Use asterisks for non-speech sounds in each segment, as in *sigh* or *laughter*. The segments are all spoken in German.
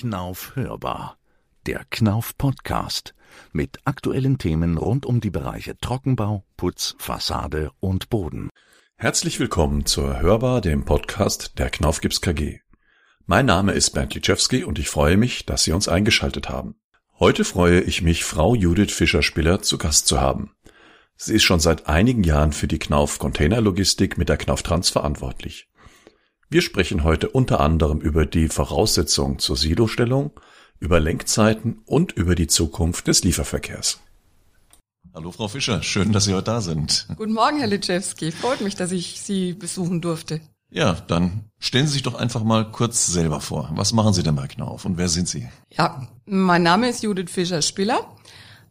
Knauf hörbar. Der Knauf Podcast mit aktuellen Themen rund um die Bereiche Trockenbau, Putz, Fassade und Boden. Herzlich willkommen zur Hörbar, dem Podcast der Knauf Gips KG. Mein Name ist Bernd Litschewski und ich freue mich, dass Sie uns eingeschaltet haben. Heute freue ich mich, Frau Judith Fischer-Spiller zu Gast zu haben. Sie ist schon seit einigen Jahren für die Knauf Containerlogistik mit der Knauf Trans verantwortlich. Wir sprechen heute unter anderem über die Voraussetzungen zur Silostellung, über Lenkzeiten und über die Zukunft des Lieferverkehrs. Hallo Frau Fischer, schön, dass Sie heute da sind. Guten Morgen, Herr Litschewski. Freut mich, dass ich Sie besuchen durfte. Ja, dann stellen Sie sich doch einfach mal kurz selber vor. Was machen Sie denn bei Knauf und wer sind Sie? Ja, mein Name ist Judith Fischer-Spiller.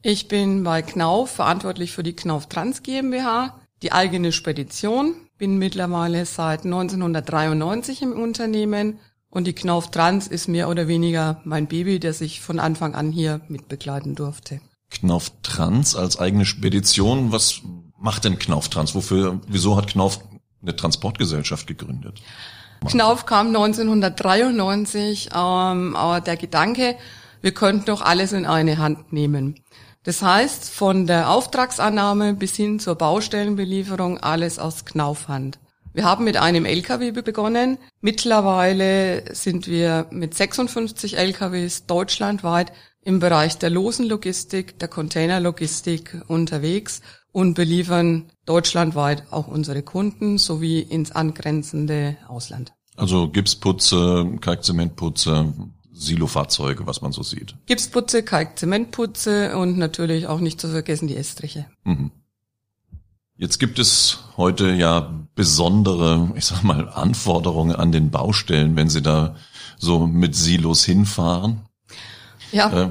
Ich bin bei Knauf verantwortlich für die Knauf Trans GmbH, die eigene Spedition, bin mittlerweile seit 1993 im Unternehmen und die Knauf Trans ist mehr oder weniger mein Baby, das ich von Anfang an hier mitbegleiten durfte. Knauf Trans als eigene Spedition, was macht denn Knauf Trans? Wofür, wieso hat Knauf eine Transportgesellschaft gegründet? Knauf kam 1993 ähm, der Gedanke, wir könnten doch alles in eine Hand nehmen. Das heißt, von der Auftragsannahme bis hin zur Baustellenbelieferung alles aus Knaufhand. Wir haben mit einem LKW begonnen. Mittlerweile sind wir mit 56 LKWs deutschlandweit im Bereich der losen Logistik, der Containerlogistik unterwegs und beliefern deutschlandweit auch unsere Kunden sowie ins angrenzende Ausland. Also Gipsputze, Kalkzementputze, Silofahrzeuge, was man so sieht. Gipsputze, Kalkzementputze und natürlich auch nicht zu vergessen die Estriche. Mhm. Jetzt gibt es heute ja besondere, ich sag mal, Anforderungen an den Baustellen, wenn Sie da so mit Silos hinfahren. Ja. Äh,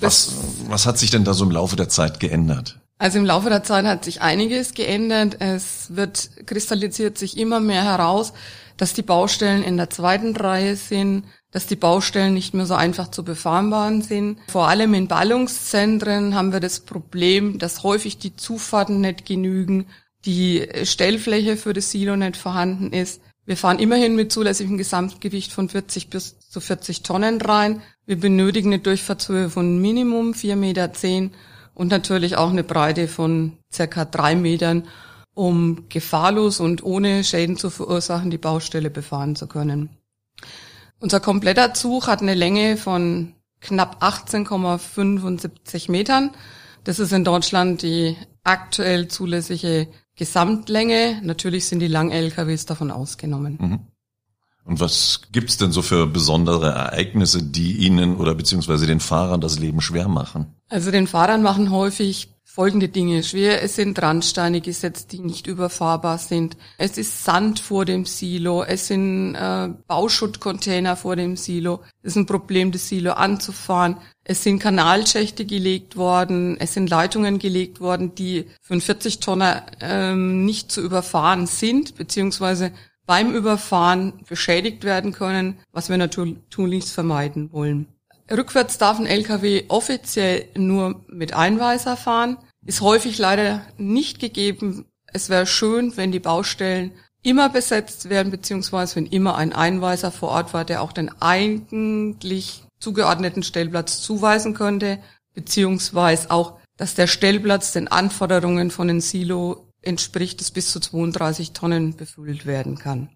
was, was hat sich denn da so im Laufe der Zeit geändert? Also im Laufe der Zeit hat sich einiges geändert. Es wird kristallisiert sich immer mehr heraus, dass die Baustellen in der zweiten Reihe sind, dass die Baustellen nicht mehr so einfach zu befahren sind. Vor allem in Ballungszentren haben wir das Problem, dass häufig die Zufahrten nicht genügen, die Stellfläche für das Silo nicht vorhanden ist. Wir fahren immerhin mit zulässigem Gesamtgewicht von 40 bis zu 40 Tonnen rein. Wir benötigen eine Durchfahrtshöhe von Minimum 4,10 Meter und natürlich auch eine Breite von circa drei Metern, um gefahrlos und ohne Schäden zu verursachen die Baustelle befahren zu können. Unser kompletter Zug hat eine Länge von knapp 18,75 Metern. Das ist in Deutschland die aktuell zulässige Gesamtlänge. Natürlich sind die Lang-LKWs davon ausgenommen. Mhm. Und was gibt's denn so für besondere Ereignisse, die Ihnen oder beziehungsweise den Fahrern das Leben schwer machen? Also den Fahrern machen häufig folgende Dinge schwer. Es sind Randsteine gesetzt, die nicht überfahrbar sind. Es ist Sand vor dem Silo. Es sind äh, Bauschuttcontainer vor dem Silo. Es ist ein Problem, das Silo anzufahren. Es sind Kanalschächte gelegt worden. Es sind Leitungen gelegt worden, die für einen 40-Tonner ähm, nicht zu überfahren sind, beziehungsweise beim Überfahren beschädigt werden können, was wir natürlich vermeiden wollen. Rückwärts darf ein LKW offiziell nur mit Einweiser fahren. Ist häufig leider nicht gegeben. Es wäre schön, wenn die Baustellen immer besetzt werden, beziehungsweise wenn immer ein Einweiser vor Ort war, der auch den eigentlich zugeordneten Stellplatz zuweisen könnte, beziehungsweise auch, dass der Stellplatz den Anforderungen von den Silo entspricht, dass bis zu 32 Tonnen befüllt werden kann.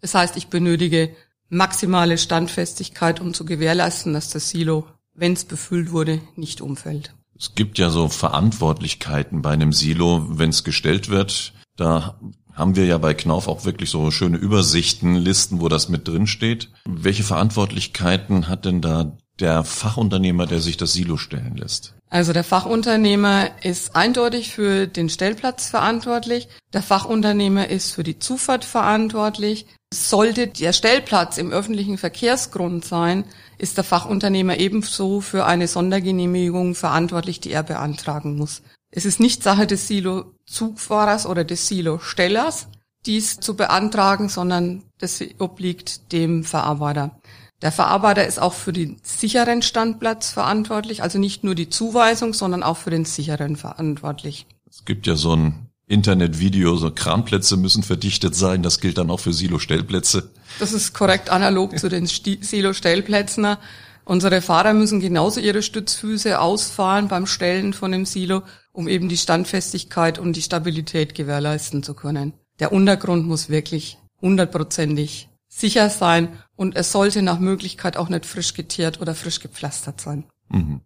Das heißt, ich benötige maximale Standfestigkeit, um zu gewährleisten, dass das Silo, wenn es befüllt wurde, nicht umfällt. Es gibt ja so Verantwortlichkeiten bei einem Silo, wenn es gestellt wird. Da haben wir ja bei Knauf auch wirklich so schöne Übersichten, Listen, wo das mit drin steht. Welche Verantwortlichkeiten hat denn da der Fachunternehmer, der sich das Silo stellen lässt? Also der Fachunternehmer ist eindeutig für den Stellplatz verantwortlich. Der Fachunternehmer ist für die Zufahrt verantwortlich. Sollte der Stellplatz im öffentlichen Verkehrsgrund sein, ist der Fachunternehmer ebenso für eine Sondergenehmigung verantwortlich, die er beantragen muss. Es ist nicht Sache des Silo-Zugfahrers oder des Silo-Stellers, dies zu beantragen, sondern das obliegt dem Verarbeiter. Der Verarbeiter ist auch für den sicheren Standplatz verantwortlich, also nicht nur die Zuweisung, sondern auch für den sicheren verantwortlich. Es gibt ja so ein Internetvideo, so Kranplätze müssen verdichtet sein. Das gilt dann auch für Silo-Stellplätze. Das ist korrekt analog zu den Silo-Stellplätzen. Unsere Fahrer müssen genauso ihre Stützfüße ausfahren beim Stellen von dem Silo, um eben die Standfestigkeit und die Stabilität gewährleisten zu können. Der Untergrund muss wirklich hundertprozentig sicher sein und es sollte nach Möglichkeit auch nicht frisch getiert oder frisch gepflastert sein. Mhm.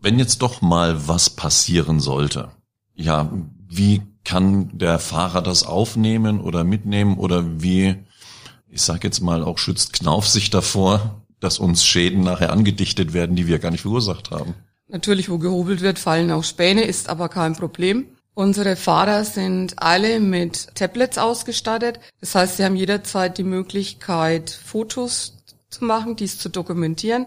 Wenn jetzt doch mal was passieren sollte, ja, wie kann der Fahrer das aufnehmen oder mitnehmen oder wie, ich sag jetzt mal, auch schützt Knauf sich davor, dass uns Schäden nachher angedichtet werden, die wir gar nicht verursacht haben? Natürlich, wo gehobelt wird, fallen auch Späne, ist aber kein Problem. Unsere Fahrer sind alle mit Tablets ausgestattet. Das heißt, sie haben jederzeit die Möglichkeit, Fotos zu machen, dies zu dokumentieren.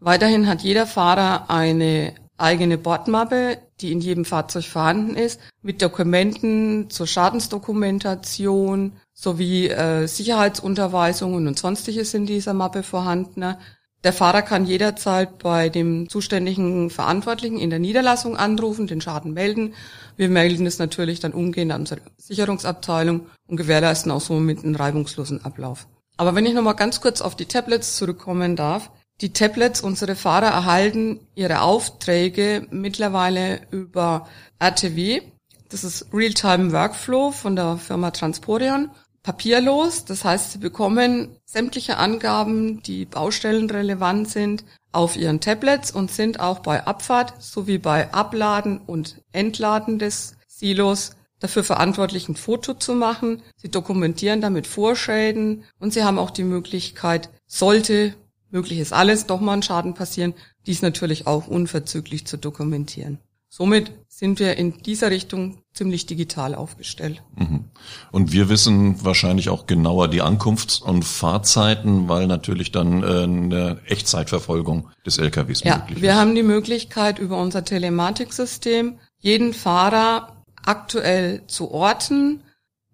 Weiterhin hat jeder Fahrer eine eigene Bordmappe, die in jedem Fahrzeug vorhanden ist, mit Dokumenten zur Schadensdokumentation sowie äh, Sicherheitsunterweisungen und sonstiges in dieser Mappe vorhanden. Der Fahrer kann jederzeit bei dem zuständigen Verantwortlichen in der Niederlassung anrufen, den Schaden melden. Wir melden es natürlich dann umgehend an unsere Sicherungsabteilung und gewährleisten auch somit einen reibungslosen Ablauf. Aber wenn ich nochmal ganz kurz auf die Tablets zurückkommen darf, die Tablets, unsere Fahrer erhalten ihre Aufträge mittlerweile über RTW. Das ist Real-Time Workflow von der Firma Transporion. Papierlos, das heißt, sie bekommen sämtliche Angaben, die baustellenrelevant sind, auf ihren Tablets und sind auch bei Abfahrt sowie bei Abladen und Entladen des Silos dafür verantwortlich, ein Foto zu machen. Sie dokumentieren damit Vorschäden und sie haben auch die Möglichkeit, sollte möglich ist alles, doch mal ein Schaden passieren, dies natürlich auch unverzüglich zu dokumentieren. Somit sind wir in dieser Richtung ziemlich digital aufgestellt. Mhm. Und wir wissen wahrscheinlich auch genauer die Ankunfts- und Fahrzeiten, weil natürlich dann äh, eine Echtzeitverfolgung des LKWs ja, möglich ist. Wir haben die Möglichkeit über unser Telematiksystem jeden Fahrer aktuell zu orten.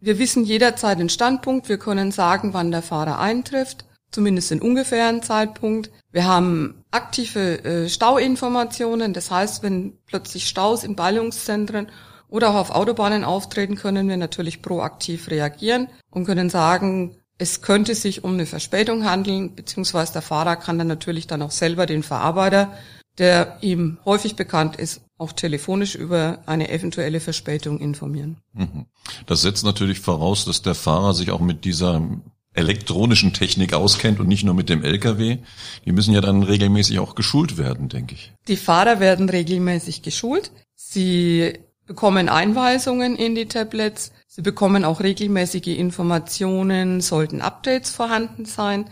Wir wissen jederzeit den Standpunkt. Wir können sagen, wann der Fahrer eintrifft zumindest in ungefähren Zeitpunkt. Wir haben aktive äh, Stauinformationen, das heißt, wenn plötzlich Staus in Ballungszentren oder auch auf Autobahnen auftreten, können wir natürlich proaktiv reagieren und können sagen, es könnte sich um eine Verspätung handeln, beziehungsweise der Fahrer kann dann natürlich dann auch selber den Verarbeiter, der ihm häufig bekannt ist, auch telefonisch über eine eventuelle Verspätung informieren. Mhm. Das setzt natürlich voraus, dass der Fahrer sich auch mit dieser elektronischen Technik auskennt und nicht nur mit dem LKW. Die müssen ja dann regelmäßig auch geschult werden, denke ich. Die Fahrer werden regelmäßig geschult. Sie bekommen Einweisungen in die Tablets. Sie bekommen auch regelmäßige Informationen, sollten Updates vorhanden sein.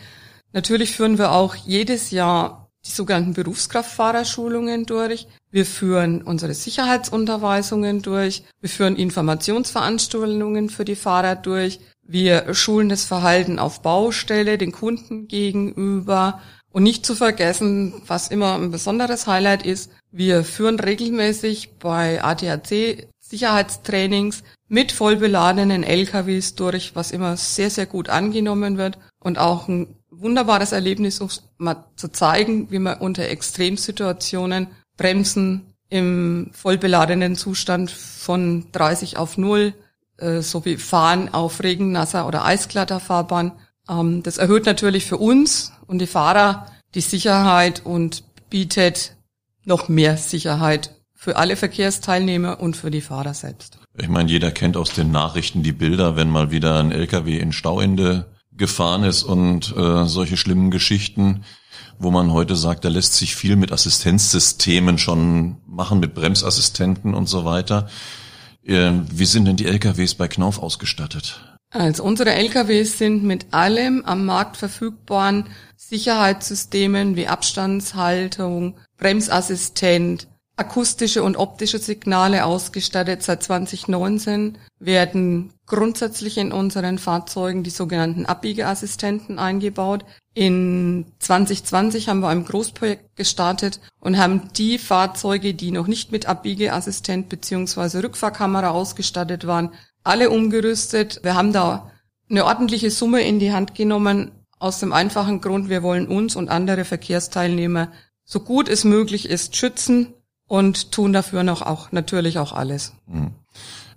Natürlich führen wir auch jedes Jahr die sogenannten Berufskraftfahrerschulungen durch. Wir führen unsere Sicherheitsunterweisungen durch. Wir führen Informationsveranstaltungen für die Fahrer durch. Wir schulen das Verhalten auf Baustelle, den Kunden gegenüber. Und nicht zu vergessen, was immer ein besonderes Highlight ist, wir führen regelmäßig bei ADAC Sicherheitstrainings mit vollbeladenen LKWs durch, was immer sehr, sehr gut angenommen wird und auch ein wunderbares Erlebnis, um mal zu zeigen, wie man unter Extremsituationen Bremsen im vollbeladenen Zustand von 30 auf 0 äh, sowie Fahren auf regennasser oder eisglatter Fahrbahn. Ähm, das erhöht natürlich für uns und die Fahrer die Sicherheit und bietet noch mehr Sicherheit für alle Verkehrsteilnehmer und für die Fahrer selbst. Ich meine, jeder kennt aus den Nachrichten die Bilder, wenn mal wieder ein LKW in Stauende gefahren ist und äh, solche schlimmen Geschichten, wo man heute sagt, da lässt sich viel mit Assistenzsystemen schon machen, mit Bremsassistenten und so weiter. Ähm, wie sind denn die LKWs bei Knauf ausgestattet? Also unsere LKWs sind mit allem am Markt verfügbaren Sicherheitssystemen wie Abstandshaltung, Bremsassistent, akustische und optische Signale ausgestattet. Seit 2019 werden grundsätzlich in unseren Fahrzeugen die sogenannten Abbiegeassistenten eingebaut. In 2020 haben wir ein Großprojekt gestartet und haben die Fahrzeuge, die noch nicht mit Abbiegeassistent beziehungsweise Rückfahrkamera ausgestattet waren, alle umgerüstet. Wir haben da eine ordentliche Summe in die Hand genommen, aus dem einfachen Grund, wir wollen uns und andere Verkehrsteilnehmer so gut es möglich ist schützen und tun dafür noch auch natürlich auch alles. Hm.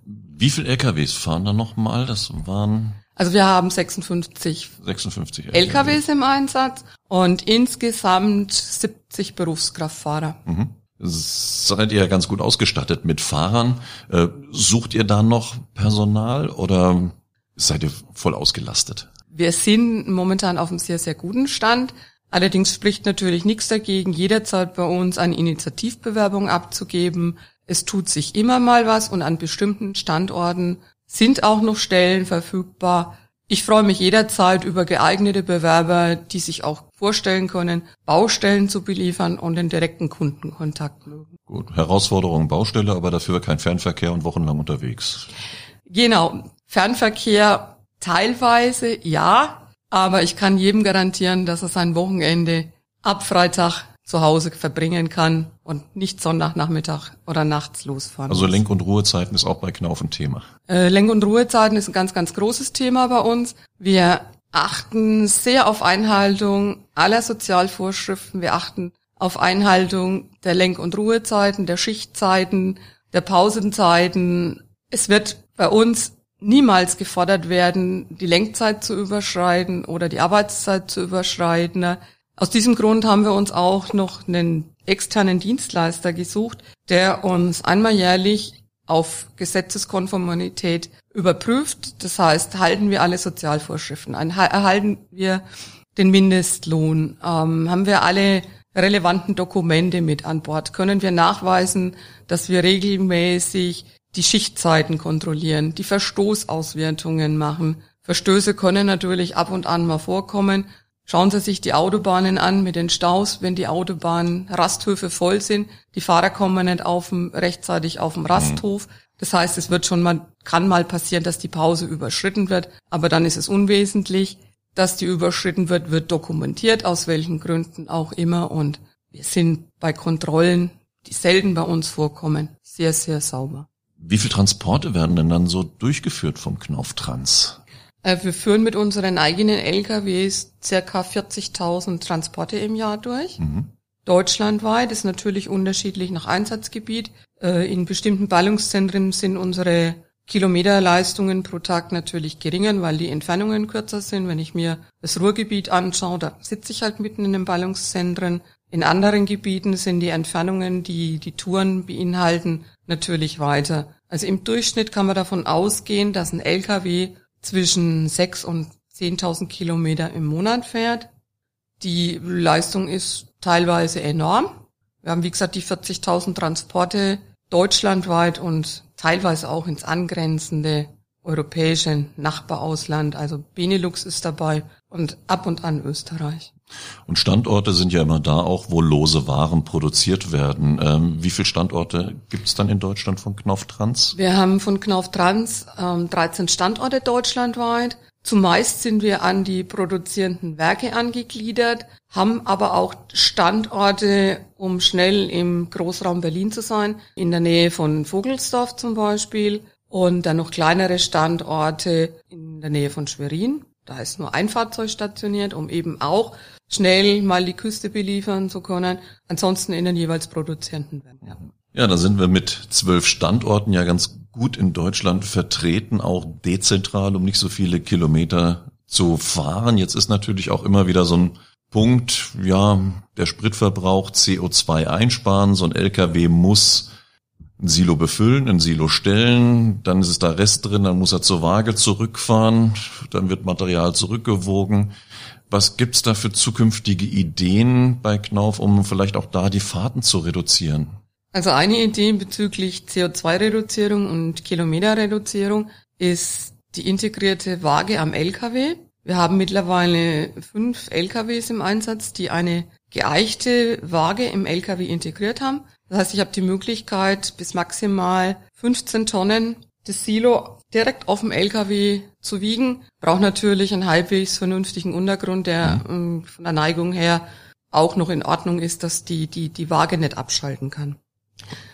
Wie viel LKWs fahren da nochmal? Das waren Also wir haben 56, 56 LKWs im Einsatz und insgesamt 70 Berufskraftfahrer. Mhm. Seid ihr ganz gut ausgestattet mit Fahrern? Äh, sucht ihr da noch Personal oder seid ihr voll ausgelastet? Wir sind momentan auf einem sehr, sehr guten Stand. Allerdings spricht natürlich nichts dagegen, jederzeit bei uns eine Initiativbewerbung abzugeben. Es tut sich immer mal was und an bestimmten Standorten sind auch noch Stellen verfügbar. Ich freue mich jederzeit über geeignete Bewerber, die sich auch vorstellen können, Baustellen zu beliefern und den direkten Kundenkontakt mögen. Gut, Herausforderung Baustelle, aber dafür kein Fernverkehr und wochenlang unterwegs. Genau, Fernverkehr Teilweise ja, aber ich kann jedem garantieren, dass er sein Wochenende ab Freitag zu Hause verbringen kann und nicht Sonntagnachmittag oder nachts losfahren. Also Lenk- und Ruhezeiten ist auch bei Knauf ein Thema. Äh, Lenk- und Ruhezeiten ist ein ganz, ganz großes Thema bei uns. Wir achten sehr auf Einhaltung aller Sozialvorschriften. Wir achten auf Einhaltung der Lenk- und Ruhezeiten, der Schichtzeiten, der Pausenzeiten. Es wird bei uns niemals gefordert werden, die Lenkzeit zu überschreiten oder die Arbeitszeit zu überschreiten. Aus diesem Grund haben wir uns auch noch einen externen Dienstleister gesucht, der uns einmal jährlich auf Gesetzeskonformität überprüft. Das heißt, halten wir alle Sozialvorschriften ein, erhalten wir den Mindestlohn, ähm, haben wir alle relevanten Dokumente mit an Bord, können wir nachweisen, dass wir regelmäßig die Schichtzeiten kontrollieren, die Verstoßauswertungen machen. Verstöße können natürlich ab und an mal vorkommen. Schauen Sie sich die Autobahnen an mit den Staus, wenn die Autobahnen Rasthöfe voll sind. Die Fahrer kommen nicht auf dem, rechtzeitig auf dem Rasthof. Das heißt, es wird schon mal, kann mal passieren, dass die Pause überschritten wird, aber dann ist es unwesentlich. Dass die überschritten wird, wird dokumentiert, aus welchen Gründen auch immer. Und wir sind bei Kontrollen, die selten bei uns vorkommen, sehr, sehr sauber. Wie viele Transporte werden denn dann so durchgeführt vom Knauftrans? Äh, wir führen mit unseren eigenen LKWs circa 40.000 Transporte im Jahr durch. Mhm. Deutschlandweit ist natürlich unterschiedlich nach Einsatzgebiet. Äh, in bestimmten Ballungszentren sind unsere Kilometerleistungen pro Tag natürlich geringer, weil die Entfernungen kürzer sind. Wenn ich mir das Ruhrgebiet anschaue, da sitze ich halt mitten in den Ballungszentren. In anderen Gebieten sind die Entfernungen, die die Touren beinhalten, natürlich weiter. Also im Durchschnitt kann man davon ausgehen, dass ein LKW zwischen 6 und 10.000 Kilometer im Monat fährt. Die Leistung ist teilweise enorm. Wir haben, wie gesagt, die 40.000 Transporte deutschlandweit und teilweise auch ins angrenzende europäische Nachbarausland. Also Benelux ist dabei und ab und an Österreich. Und Standorte sind ja immer da auch, wo lose Waren produziert werden. Ähm, wie viele Standorte gibt es dann in Deutschland von Knauf Trans? Wir haben von Knauf Trans ähm, 13 Standorte deutschlandweit. Zumeist sind wir an die produzierenden Werke angegliedert, haben aber auch Standorte, um schnell im Großraum Berlin zu sein, in der Nähe von Vogelsdorf zum Beispiel und dann noch kleinere Standorte in der Nähe von Schwerin. Da ist nur ein Fahrzeug stationiert, um eben auch schnell mal die Küste beliefern zu können. Ansonsten in den jeweils produzierenden Ja. ja, da sind wir mit zwölf Standorten ja ganz gut in Deutschland vertreten, auch dezentral, um nicht so viele Kilometer zu fahren. Jetzt ist natürlich auch immer wieder so ein Punkt, ja, der Spritverbrauch CO2 einsparen. So ein LKW muss ein Silo befüllen, ein Silo stellen, dann ist es da Rest drin, dann muss er zur Waage zurückfahren, dann wird Material zurückgewogen. Was gibt's da für zukünftige Ideen bei Knauf, um vielleicht auch da die Fahrten zu reduzieren? Also eine Idee bezüglich CO2-Reduzierung und Kilometerreduzierung ist die integrierte Waage am LKW. Wir haben mittlerweile fünf LKWs im Einsatz, die eine geeichte Waage im LKW integriert haben. Das heißt, ich habe die Möglichkeit, bis maximal 15 Tonnen das Silo direkt auf dem LKW zu wiegen. Braucht natürlich einen halbwegs vernünftigen Untergrund, der ähm, von der Neigung her auch noch in Ordnung ist, dass die, die, die Waage nicht abschalten kann.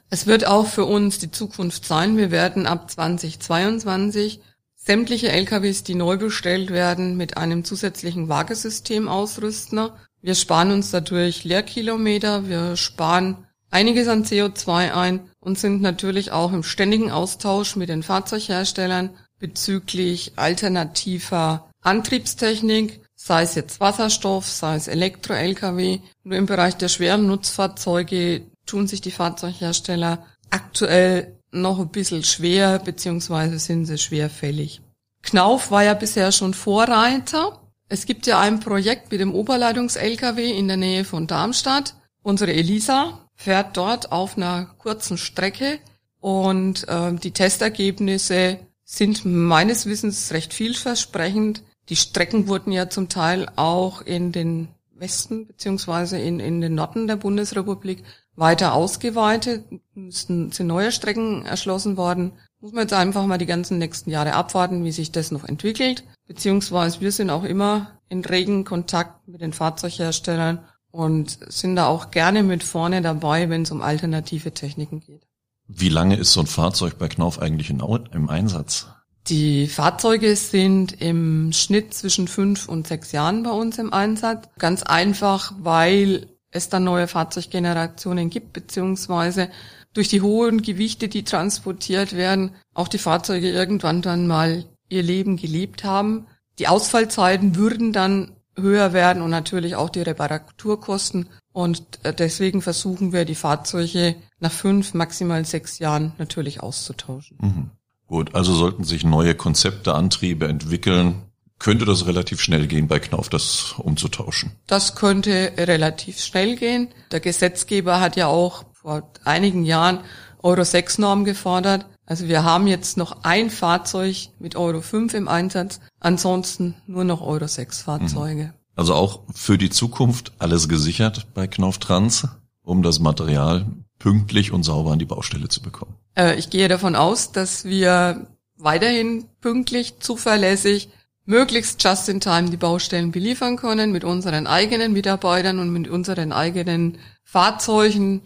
Es wird auch für uns die Zukunft sein. Wir werden ab 2022 sämtliche LKWs, die neu bestellt werden, mit einem zusätzlichen Waagesystem ausrüsten. Wir sparen uns dadurch Leerkilometer, wir sparen einiges an CO2 ein und sind natürlich auch im ständigen Austausch mit den Fahrzeugherstellern, bezüglich alternativer Antriebstechnik, sei es jetzt Wasserstoff, sei es Elektro-Lkw. Nur im Bereich der schweren Nutzfahrzeuge tun sich die Fahrzeughersteller aktuell noch ein bisschen schwer, beziehungsweise sind sie schwerfällig. Knauf war ja bisher schon Vorreiter. Es gibt ja ein Projekt mit dem Oberleitungs-Lkw in der Nähe von Darmstadt. Unsere Elisa fährt dort auf einer kurzen Strecke und äh, die Testergebnisse sind meines Wissens recht vielversprechend. Die Strecken wurden ja zum Teil auch in den Westen beziehungsweise in, in den Norden der Bundesrepublik weiter ausgeweitet, müssten, sind neue Strecken erschlossen worden. Muss man jetzt einfach mal die ganzen nächsten Jahre abwarten, wie sich das noch entwickelt. Beziehungsweise wir sind auch immer in regen Kontakt mit den Fahrzeugherstellern und sind da auch gerne mit vorne dabei, wenn es um alternative Techniken geht. Wie lange ist so ein Fahrzeug bei Knauf eigentlich im Einsatz? Die Fahrzeuge sind im Schnitt zwischen fünf und sechs Jahren bei uns im Einsatz. Ganz einfach, weil es dann neue Fahrzeuggenerationen gibt, beziehungsweise durch die hohen Gewichte, die transportiert werden, auch die Fahrzeuge irgendwann dann mal ihr Leben gelebt haben. Die Ausfallzeiten würden dann höher werden und natürlich auch die Reparaturkosten. Und äh, deswegen versuchen wir, die Fahrzeuge nach fünf, maximal sechs Jahren natürlich auszutauschen. Mhm. Gut, also sollten sich neue Konzepte, Antriebe entwickeln, könnte das relativ schnell gehen bei Knauf, das umzutauschen. Das könnte relativ schnell gehen. Der Gesetzgeber hat ja auch vor einigen Jahren Euro 6 Norm gefordert. Also wir haben jetzt noch ein Fahrzeug mit Euro 5 im Einsatz, ansonsten nur noch Euro 6 Fahrzeuge. Mhm. Also auch für die Zukunft alles gesichert bei Knauf Trans, um das Material pünktlich und sauber an die Baustelle zu bekommen. Äh, ich gehe davon aus, dass wir weiterhin pünktlich, zuverlässig, möglichst just in time die Baustellen beliefern können mit unseren eigenen Mitarbeitern und mit unseren eigenen Fahrzeugen,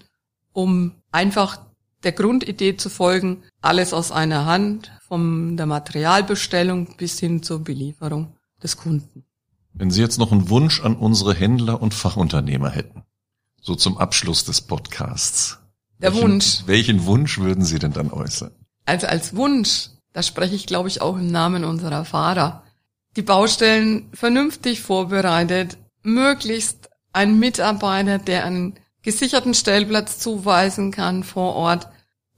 um einfach der Grundidee zu folgen, alles aus einer Hand, von der Materialbestellung bis hin zur Belieferung des Kunden. Wenn Sie jetzt noch einen Wunsch an unsere Händler und Fachunternehmer hätten, so zum Abschluss des Podcasts, der welchen, Wunsch. Welchen Wunsch würden Sie denn dann äußern? Also als Wunsch, da spreche ich, glaube ich, auch im Namen unserer Fahrer. Die Baustellen vernünftig vorbereitet, möglichst ein Mitarbeiter, der einen gesicherten Stellplatz zuweisen kann vor Ort.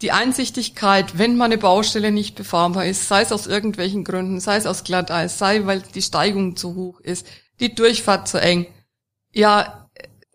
Die Einsichtigkeit, wenn mal eine Baustelle nicht befahrbar ist, sei es aus irgendwelchen Gründen, sei es aus Glatteis, sei weil die Steigung zu hoch ist, die Durchfahrt zu eng. Ja,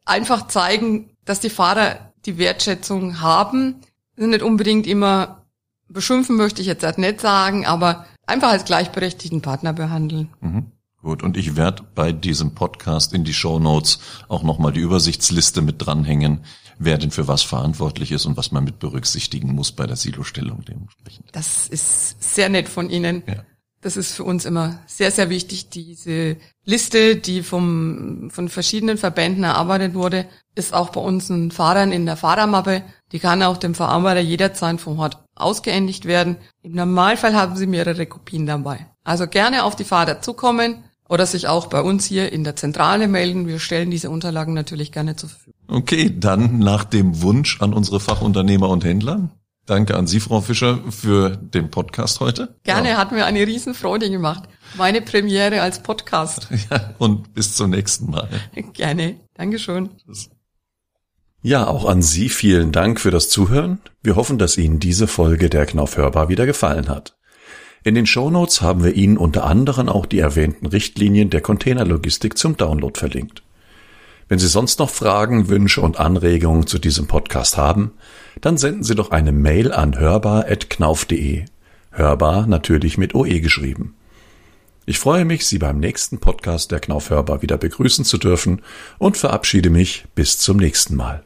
einfach zeigen, dass die Fahrer die Wertschätzung haben. Sind nicht unbedingt immer beschimpfen möchte ich jetzt nicht sagen, aber einfach als gleichberechtigten Partner behandeln. Mhm. Gut, und ich werde bei diesem Podcast in die Show Notes auch nochmal die Übersichtsliste mit dranhängen, wer denn für was verantwortlich ist und was man mit berücksichtigen muss bei der Silostellung dementsprechend. Das ist sehr nett von Ihnen. Ja. Das ist für uns immer sehr, sehr wichtig. Diese Liste, die vom, von verschiedenen Verbänden erarbeitet wurde, ist auch bei uns ein Fahrern in der Fahrermappe. Die kann auch dem Verarbeiter jederzeit vom Ort ausgeendigt werden. Im Normalfall haben sie mehrere Kopien dabei. Also gerne auf die Fahrer zukommen oder sich auch bei uns hier in der Zentrale melden. Wir stellen diese Unterlagen natürlich gerne zur Verfügung. Okay, dann nach dem Wunsch an unsere Fachunternehmer und Händler Danke an Sie, Frau Fischer, für den Podcast heute. Gerne, ja. hat mir eine Riesenfreude gemacht. Meine Premiere als Podcast. *laughs* Ja, und bis zum nächsten Mal. Gerne. Dankeschön. Ja, auch an Sie vielen Dank für das Zuhören. Wir hoffen, dass Ihnen diese Folge der Knauf Hörbar wieder gefallen hat. In den Shownotes haben wir Ihnen unter anderem auch die erwähnten Richtlinien der Containerlogistik zum Download verlinkt. Wenn Sie sonst noch Fragen, Wünsche und Anregungen zu diesem Podcast haben, dann senden Sie doch eine Mail an hörbar.knauf.de. Hörbar natürlich mit OE geschrieben. Ich freue mich, Sie beim nächsten Podcast der Knauf Hörbar wieder begrüßen zu dürfen und verabschiede mich bis zum nächsten Mal.